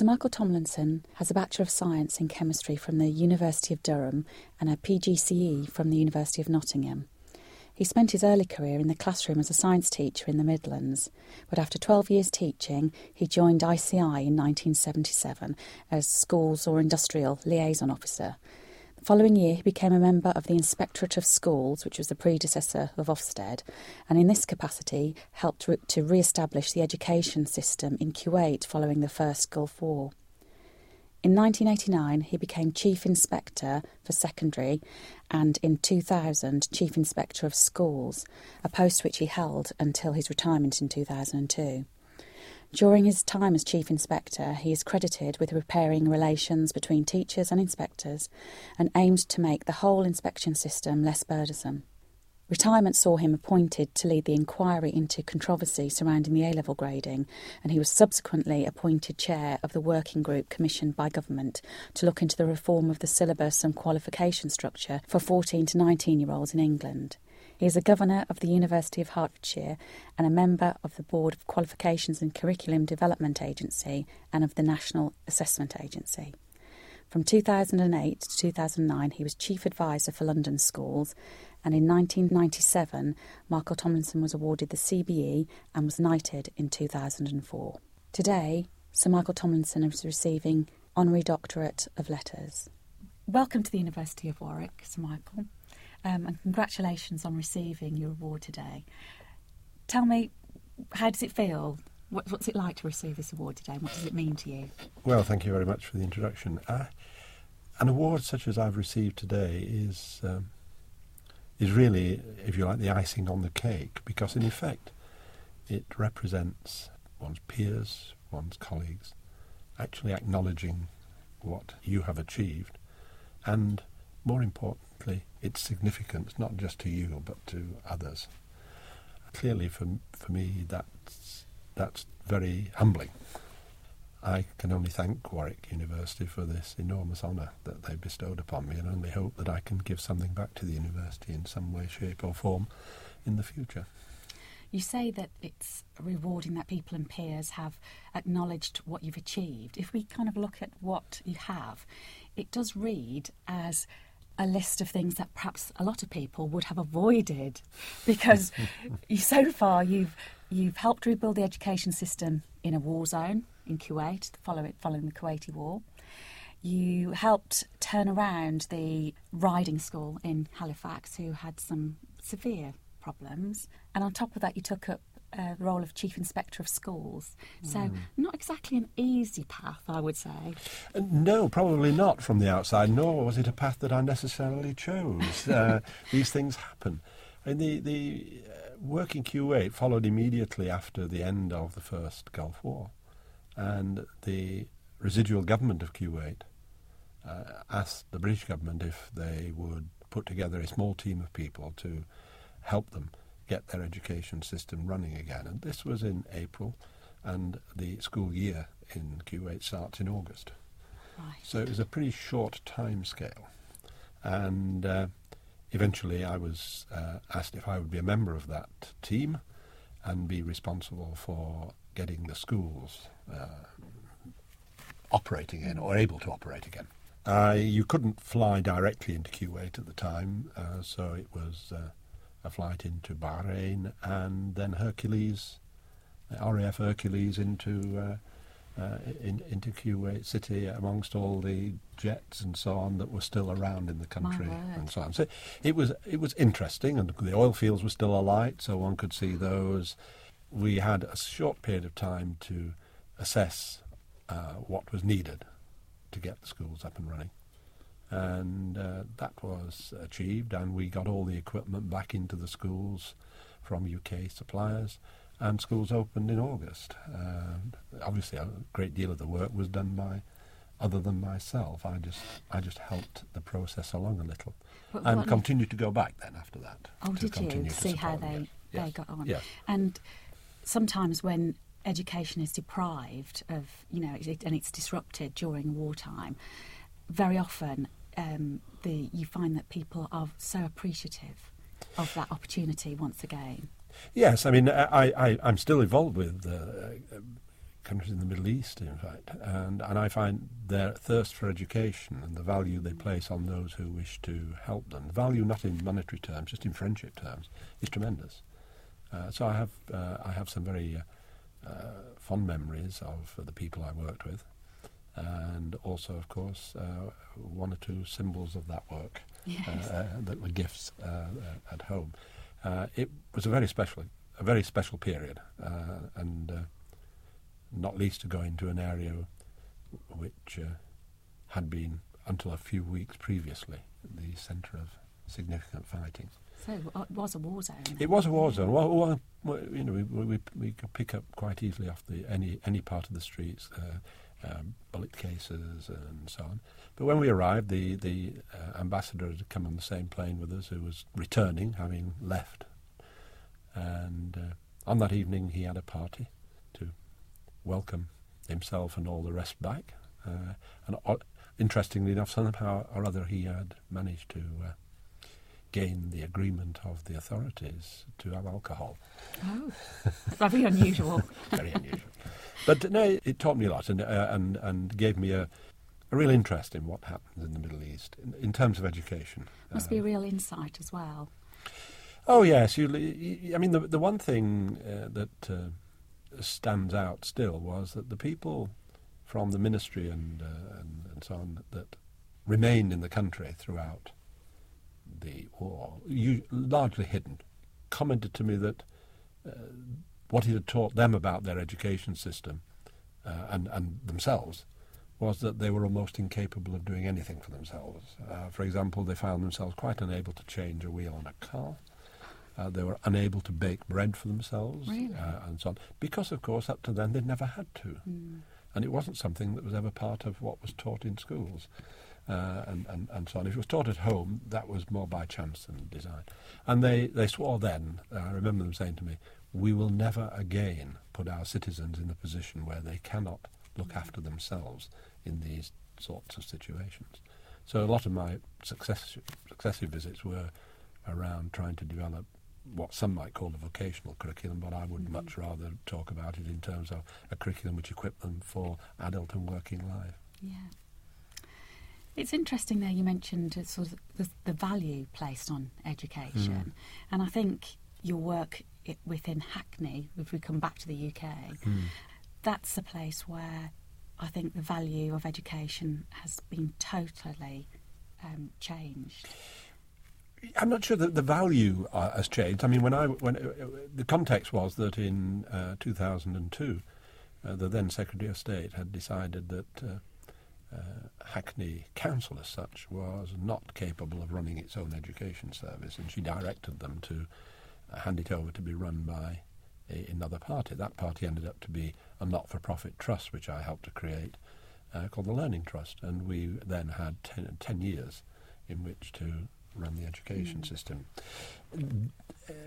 Sir Michael Tomlinson has a Bachelor of Science in Chemistry from the University of Durham and a PGCE from the University of Nottingham. He spent his early career in the classroom as a science teacher in the Midlands, but after 12 years teaching, he joined ICI in 1977 as Schools or Industrial Liaison Officer. Following year, he became a member of the Inspectorate of Schools, which was the predecessor of Ofsted, and in this capacity helped re- to re establish the education system in Kuwait following the First Gulf War. In 1989, he became Chief Inspector for Secondary and in 2000, Chief Inspector of Schools, a post which he held until his retirement in 2002. During his time as Chief Inspector, he is credited with repairing relations between teachers and inspectors and aimed to make the whole inspection system less burdensome. Retirement saw him appointed to lead the inquiry into controversy surrounding the A level grading, and he was subsequently appointed chair of the working group commissioned by government to look into the reform of the syllabus and qualification structure for 14 to 19 year olds in England. He is a governor of the University of Hertfordshire and a member of the Board of Qualifications and Curriculum Development Agency and of the National Assessment Agency. From 2008 to 2009, he was Chief Advisor for London Schools, and in 1997, Michael Tomlinson was awarded the CBE and was knighted in 2004. Today, Sir Michael Tomlinson is receiving Honorary Doctorate of Letters. Welcome to the University of Warwick, Sir Michael um, and congratulations on receiving your award today. Tell me, how does it feel? What, what's it like to receive this award today, and what does it mean to you? Well, thank you very much for the introduction. Uh, an award such as I've received today is um, is really, if you like, the icing on the cake, because in effect, it represents one's peers, one's colleagues, actually acknowledging what you have achieved, and more importantly, its significance, not just to you, but to others. Clearly, for, for me, that's, that's very humbling. I can only thank Warwick University for this enormous honour that they bestowed upon me and only hope that I can give something back to the university in some way, shape, or form in the future. You say that it's rewarding that people and peers have acknowledged what you've achieved. If we kind of look at what you have, it does read as a list of things that perhaps a lot of people would have avoided because you, so far you've you've helped rebuild the education system in a war zone in Kuwait, follow following the Kuwaiti War. You helped turn around the riding school in Halifax, who had some severe problems, and on top of that, you took up uh, role of chief inspector of schools. So, mm. not exactly an easy path, I would say. Uh, no, probably not from the outside, nor was it a path that I necessarily chose. uh, these things happen. And the, the uh, work in Kuwait followed immediately after the end of the first Gulf War. And the residual government of Kuwait uh, asked the British government if they would put together a small team of people to help them get their education system running again. And this was in April, and the school year in Kuwait starts in August. Right. So it was a pretty short time scale. And uh, eventually I was uh, asked if I would be a member of that team and be responsible for getting the schools uh, operating again or able to operate again. Uh, you couldn't fly directly into Kuwait at the time, uh, so it was uh, a flight into Bahrain, and then Hercules, RAF Hercules into uh, uh, in, into Kuwait City amongst all the jets and so on that were still around in the country and so on. So it was it was interesting, and the oil fields were still alight, so one could see those. We had a short period of time to assess uh, what was needed to get the schools up and running and uh, that was achieved, and we got all the equipment back into the schools from UK suppliers, and schools opened in August. And obviously, a great deal of the work was done by other than myself. I just I just helped the process along a little, but and continued to go back then after that. Oh, to did you to see how they they got on? Yes. And sometimes when education is deprived of you know and it's disrupted during wartime, very often um, the you find that people are so appreciative of that opportunity once again. Yes, I mean I, I I'm still involved with uh, countries in the Middle East, in fact, and and I find their thirst for education and the value they place on those who wish to help them, the value not in monetary terms, just in friendship terms, is tremendous. Uh, so I have uh, I have some very uh, uh fond memories of the people I worked with, and also, of course, uh, one or two symbols of that work yes. Uh, that were gifts at home. it was a very special a very special period, and not least to go into an area which uh, had been, until a few weeks previously, the centre of significant fighting. So uh, it was a war zone. It was a war zone. Well, well you know, we, we, we could pick up quite easily off the any any part of the streets, uh, um, bullet cases and so on. But when we arrived, the the uh, ambassador had come on the same plane with us, who was returning, having left. And uh, on that evening, he had a party to welcome himself and all the rest back. Uh, and interestingly enough, somehow or other, he had managed to uh, gain the agreement of the authorities to have alcohol. Oh, very unusual. very unusual. But no, it taught me a lot and uh, and and gave me a, a real interest in what happens in the Middle East in, in terms of education. Must be a real insight as well. Oh yes, you, I mean the the one thing uh, that uh, stands out still was that the people from the ministry and, uh, and, and so on that remained in the country throughout the war, you, largely hidden, commented to me that uh, what he had taught them about their education system uh, and, and themselves was that they were almost incapable of doing anything for themselves. Uh, for example, they found themselves quite unable to change a wheel on a car. Uh, they were unable to bake bread for themselves really? uh, and so on. Because, of course, up to then they'd never had to. Mm. And it wasn't something that was ever part of what was taught in schools. Uh, and, and, and so on. If it was taught at home, that was more by chance than design. And they, they swore then, uh, I remember them saying to me, we will never again put our citizens in the position where they cannot look after themselves in these sorts of situations. So a lot of my success, successive visits were around trying to develop what some might call a vocational curriculum, but I would mm-hmm. much rather talk about it in terms of a curriculum which equipped them for adult and working life. Yeah. It's interesting there you mentioned sort of the, the value placed on education, mm. and I think your work within Hackney, if we come back to the UK, mm. that's a place where I think the value of education has been totally um, changed. I'm not sure that the value uh, has changed. I mean, when I when uh, the context was that in uh, 2002, uh, the then Secretary of State had decided that uh, uh, Hackney Council, as such, was not capable of running its own education service, and she directed them to hand it over to be run by a, another party. That party ended up to be a not-for-profit trust, which I helped to create, called the Learning Trust, and we then had ten, 10 years in which to run the education mm. system.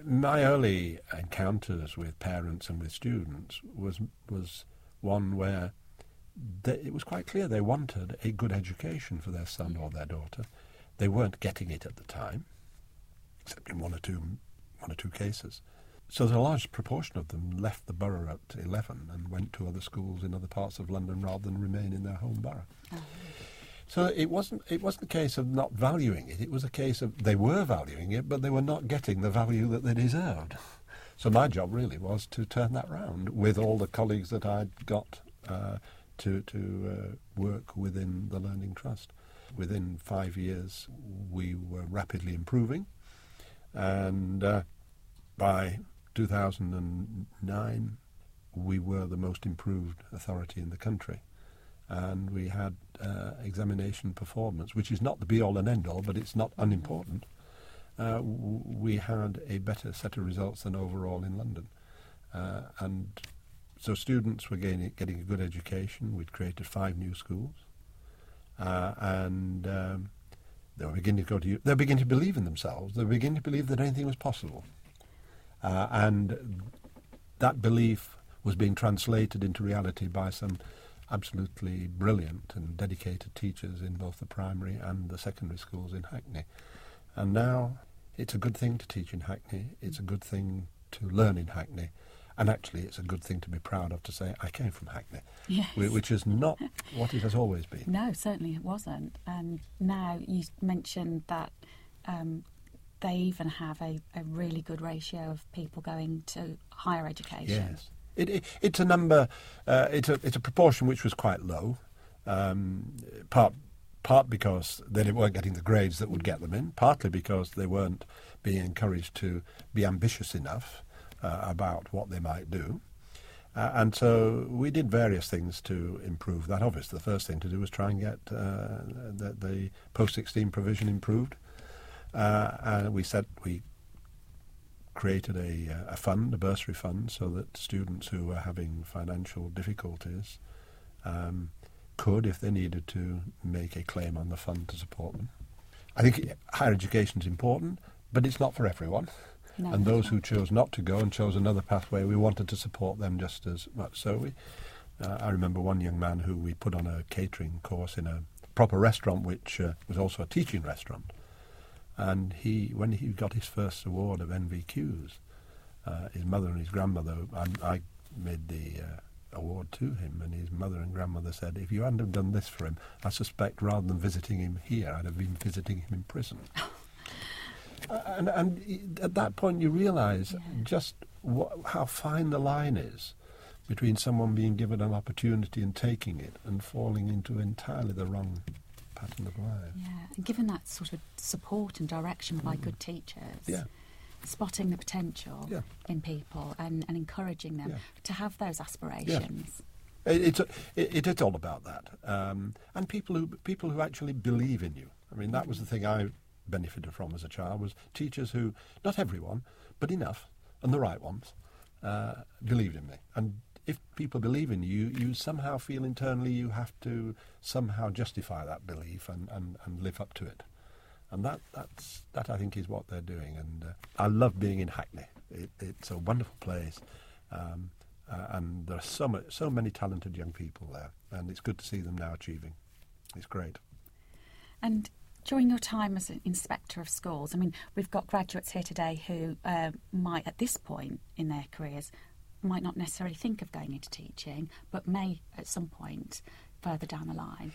My early encounters with parents and with students was was one where they, it was quite clear they wanted a good education for their son or their daughter. They weren't getting it at the time, except in one or two one or two cases. So a large proportion of them left the borough at 11 and went to other schools in other parts of London rather than remain in their home borough. So it wasn't it wasn't a case of not valuing it. It was a case of they were valuing it, but they were not getting the value that they deserved. So my job really was to turn that round with all the colleagues that I'd got uh, to to uh, work within the Learning Trust. Within five years, we were rapidly improving, and uh, by 2009, we were the most improved authority in the country and we had uh, examination performance, which is not the be all and end all, but it's not unimportant. Uh, w- we had a better set of results than overall in London. Uh, and so students were getting, getting a good education. We'd created five new schools. Uh, and um, they were beginning to go to, they were beginning to believe in themselves. They were beginning to believe that anything was possible. Uh, and that belief was being translated into reality by some absolutely brilliant and dedicated teachers in both the primary and the secondary schools in Hackney. And now it's a good thing to teach in Hackney, it's a good thing to learn in Hackney. And actually, it's a good thing to be proud of to say, I came from Hackney, Yes. which is not what it has always been. No, certainly it wasn't. And now you mentioned that um, they even have a, a really good ratio of people going to higher education. Yes, it, it, it's a number. Uh, it's a it's a proportion which was quite low. Um, part part because they weren't getting the grades that would get them in. Partly because they weren't being encouraged to be ambitious enough uh, about what they might do. Uh, and so we did various things to improve that. Obviously, the first thing to do was try and get uh, the, the post 16 provision improved. Uh, and we said we created a, uh, a fund, a bursary fund, so that students who were having financial difficulties um, could, if they needed to, make a claim on the fund to support them. I think higher education is important, but it's not for everyone. No, and those who chose not to go and chose another pathway, we wanted to support them just as much. So we, uh, I remember one young man who we put on a catering course in a proper restaurant, which uh, was also a teaching restaurant. And he, when he got his first award of NVQs, uh, his mother and his grandmother, and I made the uh, award to him, and his mother and grandmother said, if you hadn't have done this for him, I suspect rather than visiting him here, I'd have been visiting him in prison. And, and at that point, you realise Yeah. just wha how fine the line is between someone being given an opportunity and taking it and falling into entirely the wrong pattern of life. Yeah, and given that sort of support and direction by good teachers, Mm. Yeah. spotting the potential Yeah. in people and, and encouraging them Yeah. to have those aspirations. It, it's a, it, it is all about that, um, and people who people who actually believe in you. I mean, that was the thing I benefited from as a child was teachers who, not everyone, but enough, and the right ones, uh, believed in me. And if people believe in you, you somehow feel internally you have to somehow justify that belief and, and, and live up to it. And that that's that I think is what they're doing. And uh, I love being in Hackney. It, it's a wonderful place. Um, uh, and there are so, much, so many talented young people there, and it's good to see them now achieving. It's great. And during your time as an inspector of schools, I mean, we've got graduates here today who uh, might, at this point in their careers, might not necessarily think of going into teaching, but may at some point further down the line.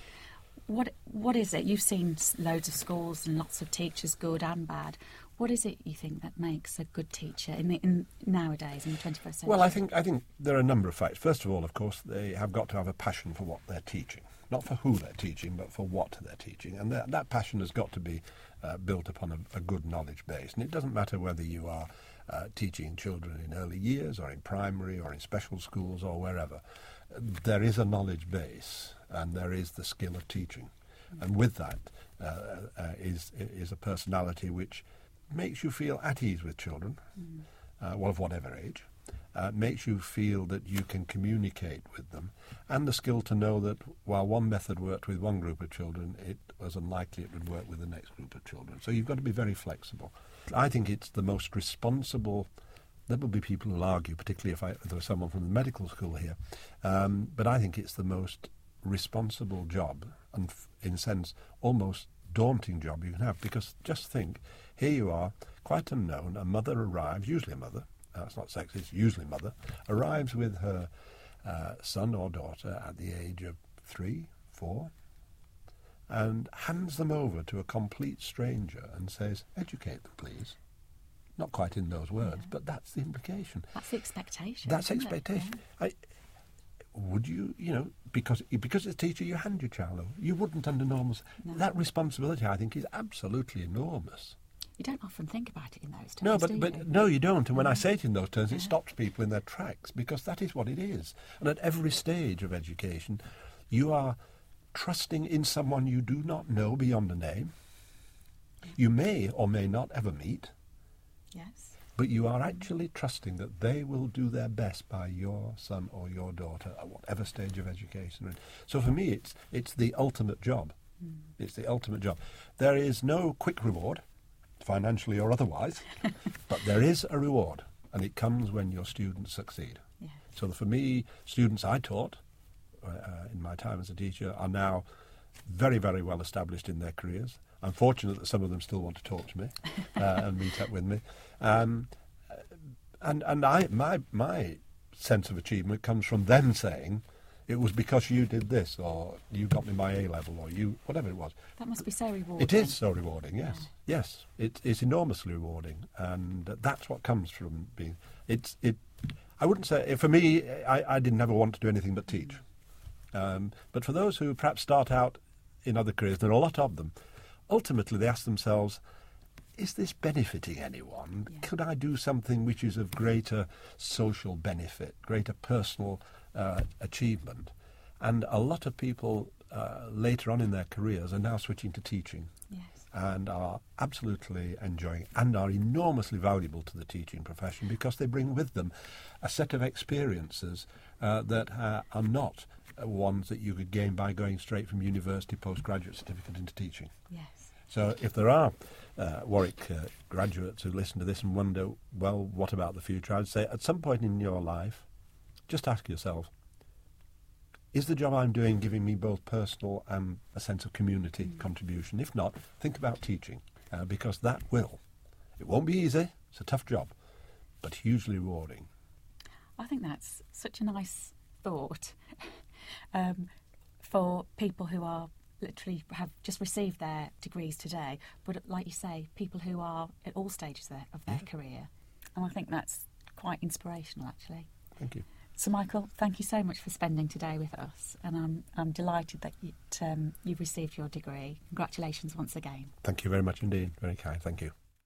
What what is it? You've seen loads of schools and lots of teachers, good and bad. What is it you think that makes a good teacher in the in nowadays in the 21st century? Well, I think I think there are a number of factors. First of all, of course, they have got to have a passion for what they're teaching, not for who they're teaching, but for what they're teaching, and that, that passion has got to be uh, built upon a, a good knowledge base. And it doesn't matter whether you are uh, teaching children in early years, or in primary, or in special schools, or wherever. There is a knowledge base, and there is the skill of teaching, and with that uh, uh, is is a personality which makes you feel at ease with children, uh, well, of whatever age, uh, makes you feel that you can communicate with them, and the skill to know that while one method worked with one group of children, it was unlikely it would work with the next group of children. So you've got to be very flexible. I think it's the most responsible. There will be people who'll argue, particularly if, I, if there was someone from the medical school here, um, but I think it's the most responsible job, and f- in a sense, almost daunting job you can have. Because just think, here you are, quite unknown, a mother arrives, usually a mother, it's not sexist, it's usually mother, arrives with her uh, son or daughter at the age of three, four, and hands them over to a complete stranger and says, educate them, please. Not quite in those words, but that's the implication. that's the expectation. That's expectation. Yeah. I, would you, you know, because because as a teacher you hand your child over. You wouldn't under normal. No. That responsibility, I think, is absolutely enormous. You don't often think about it in those terms. No, but but you? no, you don't. And when I mm. say it in those terms, it stops people in their tracks because that is what it is. And at every stage of education, you are trusting in someone you do not know beyond a name. You may or may not ever meet, yes. but you are actually trusting that they will do their best by your son or your daughter at whatever stage of education. So for me, it's it's the ultimate job. Mm. It's the ultimate job. There is no quick reward, financially or otherwise, but there is a reward, and it comes when your students succeed. Yeah. So for me, students I taught uh, uh, in my time as a teacher are now very, very well established in their careers. I'm fortunate that some of them still want to talk to me uh, and meet up with me. Um, and and I my my sense of achievement comes from them saying, it was because you did this, or you got me my A level, or you, whatever it was. That must be so rewarding. It is so rewarding, yes. Yes, it, it's enormously rewarding, and that's what comes from being. It's it. I wouldn't say for me. I, I didn't ever want to do anything but teach, um, but for those who perhaps start out in other careers, there are a lot of them. Ultimately, they ask themselves, is this benefiting anyone? Yeah. Could I do something which is of greater social benefit, greater personal uh, achievement? And a lot of people uh, later on in their careers are now switching to teaching Yes. and are absolutely enjoying and are enormously valuable to the teaching profession because they bring with them a set of experiences uh, that uh, are not uh, ones that you could gain by going straight from university postgraduate certificate into teaching. Yes. So if there are uh, Warwick uh, graduates who listen to this and wonder, well, what about the future? I'd say at some point in your life, just ask yourself, is the job I'm doing giving me both personal and a sense of community contribution? If not, think about teaching, uh, because that will. It won't be easy, it's a tough job, but hugely rewarding. I think that's such a nice thought um, for people who are literally have just received their degrees today, but like you say, people who are at all stages there, of their career. And I think that's quite inspirational, actually. Thank you. So, Michael, thank you so much for spending today with us, and I'm I'm delighted that you, um, you've received your degree. Congratulations once again. Thank you very much indeed. Very kind. Thank you.